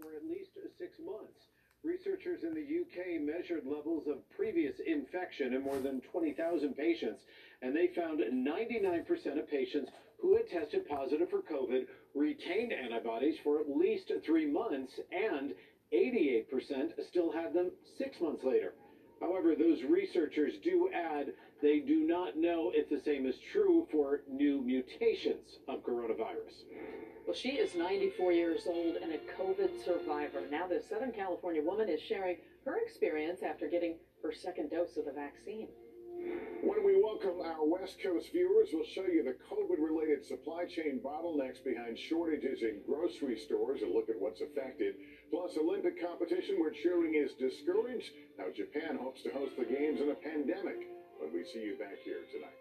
for at least six months. Researchers in the UK measured levels of previous infection in more than 20,000 patients, and they found 99% of patients who had tested positive for COVID retained antibodies for at least three months, and 88% still had them six months later. However, those researchers do add they do not know if the same is true for new mutations of coronavirus. Well, she is 94 years old and a COVID survivor. Now, this Southern California woman is sharing her experience after getting her second dose of the vaccine. When we welcome our West Coast viewers, we'll show you the COVID related supply chain bottlenecks behind shortages in grocery stores and look at what's affected. Plus, Olympic competition where cheering is discouraged. Now, Japan hopes to host the Games in a pandemic when we see you back here tonight.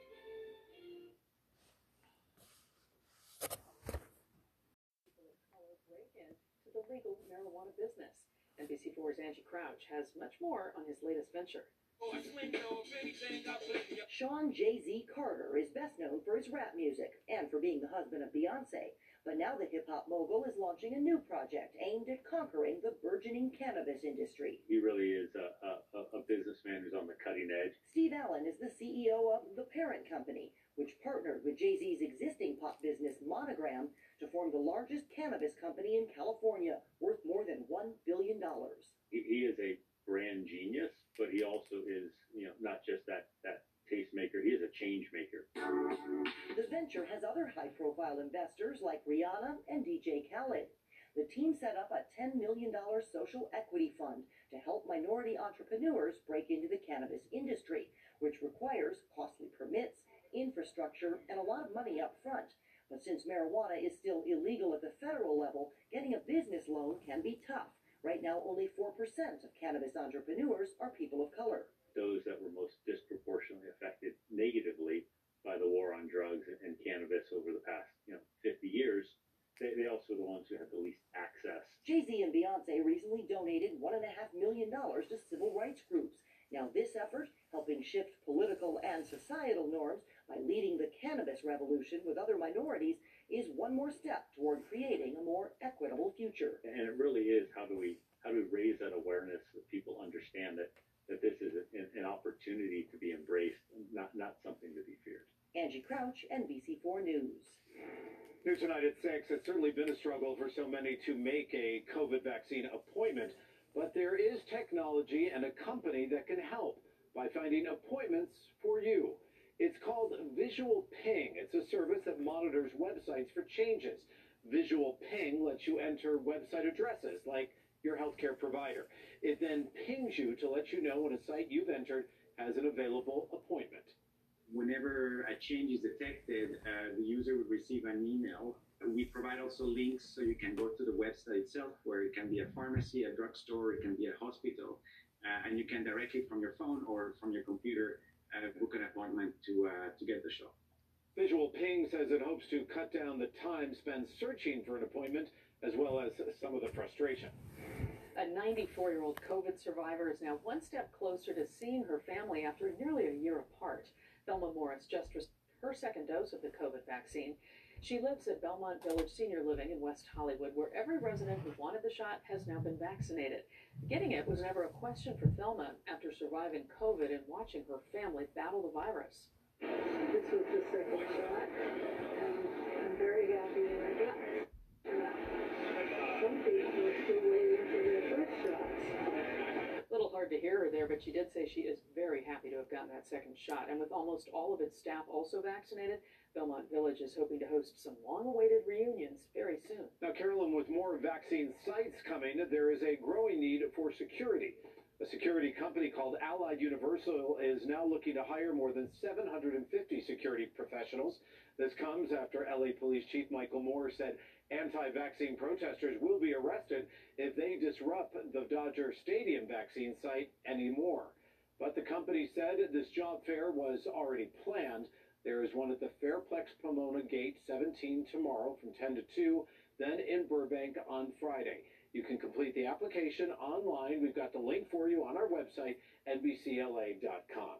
The legal marijuana business. NBC4's Angie Crouch has much more on his latest venture. Shawn Jay Z Carter is best known for his rap music and for being the husband of Beyonce. But now the hip hop mogul is launching a new project aimed at conquering the burgeoning cannabis industry. He really is a, a, a businessman who's on the cutting edge. Steve Allan is the CEO of The Parent Company, which partnered with Jay Z's existing pop business Monogram to form the largest cannabis company in California, worth more than $1 billion. He, he is a brand genius, but he also is, you know, not just that that venture has other high-profile investors like Rihanna and DJ Khaled. The team set up a $10 million social equity fund to help minority entrepreneurs break into the cannabis industry, which requires costly permits, infrastructure, and a lot of money up front. But since marijuana is still illegal at the federal level, getting a business loan can be tough. Right now, only 4% of cannabis entrepreneurs are people of color. Those that were most disproportionately affected negatively by the war on drugs and cannabis over the past, you know, 50 years, they, they also are the ones who have the least access. Jay Z and Beyonce recently donated $1.5 million to civil rights groups. Now, this effort, helping shift political and societal norms by leading the cannabis revolution with other minorities, is one more step toward creating a more equitable future. And it really is how do we how do we raise that awareness so people understand that that this is an, an opportunity to be embraced, not not something to be feared. Angie Crouch, NBC4 News. New tonight at 6. It's certainly been a struggle for so many to make a COVID vaccine appointment, but there is technology and a company that can help by finding appointments for you. It's called Visual Ping. It's a service that monitors websites for changes. Visual Ping lets you enter website addresses like your healthcare provider. It then pings you to let you know when a site you've entered has an available appointment. Whenever a change is detected, uh, the user will receive an email. We provide also links so you can go to the website itself, where it can be a pharmacy, a drugstore, it can be a hospital, uh, and you can directly from your phone or from your computer uh, book an appointment to uh, to get the shot. Visualping says it hopes to cut down the time spent searching for an appointment as well as some of the frustration. A 94 year old COVID survivor is now one step closer to seeing her family after nearly a year apart. Thelma Morris just received her second dose of the COVID vaccine. She lives at Belmont Village Senior Living in West Hollywood, where every resident who wanted the shot has now been vaccinated. Getting it was never a question for Thelma after surviving COVID and watching her family battle the virus. This was the second shot, and I'm very happy that I got there, but she did say she is very happy to have gotten that second shot. And with almost all of its staff also vaccinated, Belmont Village is hoping to host some long awaited reunions very soon. Now, Carolyn, with more vaccine sites coming, there is a growing need for security. A security company called Allied Universal is now looking to hire more than 750 security professionals. This comes after LA Police Chief Michel Moore said anti vaccine protesters will be arrested if they disrupt the Dodger Stadium vaccine site anymore. But the company said this job fair was already planned. There is one at the Fairplex Pomona Gate 17 tomorrow from 10 to 2, then in Burbank on Friday. You can complete the application online. We've got the link for you on our website, NBCLA.com.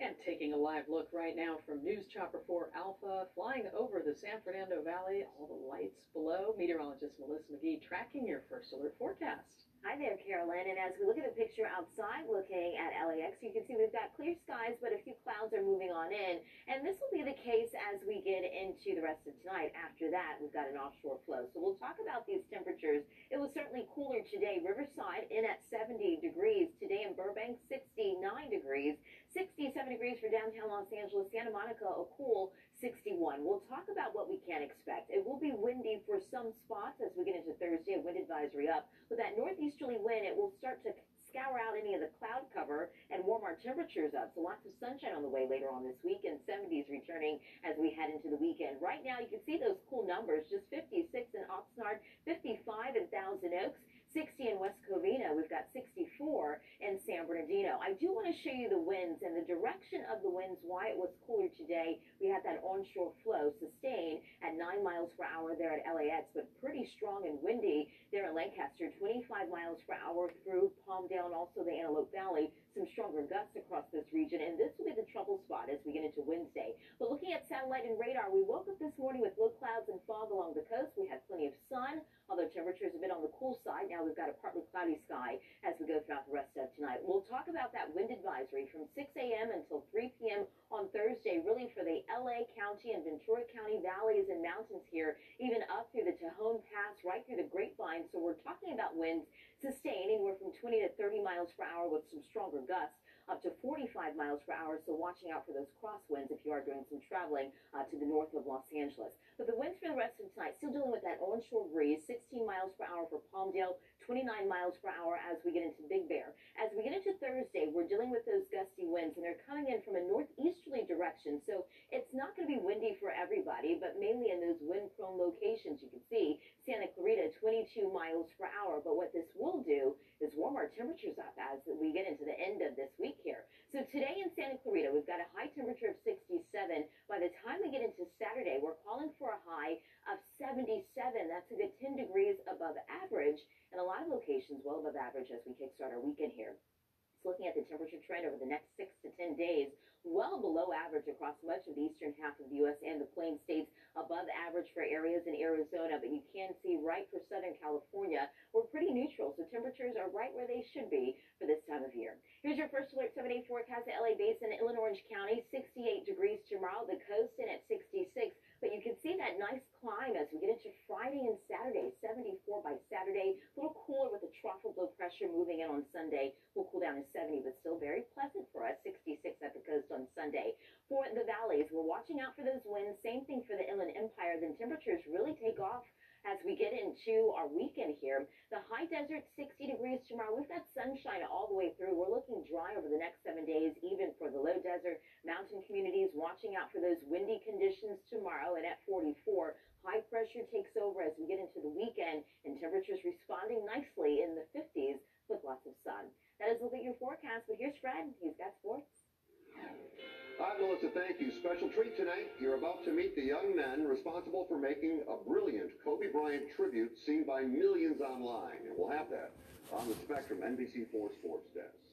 And taking a live look right now from News Chopper 4 Alpha, flying over the San Fernando Valley, all the lights below. Meteorologist Melissa Magee tracking your first alert forecast. Hi there, Carolyn. And as we look at the picture outside looking at LAX, you can see we've got clear skies, but a few clouds are moving on in. And this will be the case as we get into the rest of tonight. After that, we've got an offshore flow. So we'll talk about these temperatures. It was certainly cooler today. Riverside in at 70 degrees. Today in Burbank, 69 degrees. 67 degrees for downtown Los Angeles. Santa Monica, a cool 61. We'll talk about what we can expect. It will be windy for some spots as we get into Thursday. A wind advisory up. With that northeasterly wind, it will start to scour out any of the cloud cover and warm our temperatures up. So lots of sunshine on the way later on this week and 70s returning as we head into the weekend. Right now, you can see those cool numbers just 56 in Oxnard, 55 in Thousand Oaks. 60 in West Covina. We've got 64 in San Bernardino. I do want to show you the winds and the direction of the winds, why it was cooler today. We had that onshore flow sustained at 9 miles per hour there at LAX, but pretty strong and windy there in Lancaster, 25 miles per hour through Palmdale and also the Antelope Valley. Some stronger gusts across this region, and this will be the trouble spot as we get into Wednesday. But looking at satellite and radar, we woke up this morning with low clouds and fog along the coast. We had plenty of sun, although temperatures a bit on the cool side. Now we've got a partly cloudy sky as we go throughout the rest of tonight. We'll talk about that wind advisory from 6 a.m. until 3 p.m. on Thursday, really for the LA County and Ventura County valleys and mountains here, even up through the Tejon Pass, right through the Grapevine. So we're talking about winds sustained anywhere from 20 to 30 miles per hour with some stronger gusts up to 45 miles per hour. So watching out for those crosswinds if you are doing some traveling uh, to the north of Los Angeles. But the winds for the rest of tonight, still dealing with that onshore breeze, 16 miles per hour for Palmdale, 29 miles per hour as we get into Big Bear. As we get into Thursday, we're dealing with those gusty winds, and they're coming in from a northeasterly direction. So it's not going to be windy for everybody, but mainly in those wind-prone locations. You can see Santa Clarita, 22 miles per hour. But what this will do is warm our temperatures up as we get into the end of this week here. So today in Santa Clarita, we've got a high temperature of 67. By the time we get into Saturday, we're calling for a high of 77. That's a good 10 degrees above average, and a lot of locations well above average as we kickstart our weekend here. So looking at the temperature trend over the next six to 10 days, well below average across much of the eastern half of the U.S. and the plain states, above average for areas in Arizona, but you can see right for Southern California, we're pretty neutral, so temperatures are right where they should be for this time of year. Here's your first alert 7 day forecast at LA Basin, Illinois Orange County, 68 degrees tomorrow, the coast in at 66. But you can see that nice climb as we get into Friday and Saturday, 74 by Saturday. A little cooler with the tropical low pressure moving in on Sunday. We'll cool down to 70, but still very pleasant for us. 66 at the coast on Sunday. For the valleys, we're watching out for those winds. Same thing for the Inland Empire. Then temperatures really take off as we get into our weekend here. The high desert, 60 degrees tomorrow. We've got sunshine all the way through. We're looking dry over the next seven days, even for the low desert mountain communities. Watching out for those windy conditions tomorrow and at 44. High pressure takes over as we get into the weekend and temperatures responding nicely in the 50s with lots of sun. That is a look at your forecast, but here's Fred. He's got sports. Hi, Melissa. Thank you. Special treat tonight. You're about to meet the young men responsible for making a brilliant Kobe Bryant tribute seen by millions online. And we'll have that on the Spectrum NBC4 Sports Desk.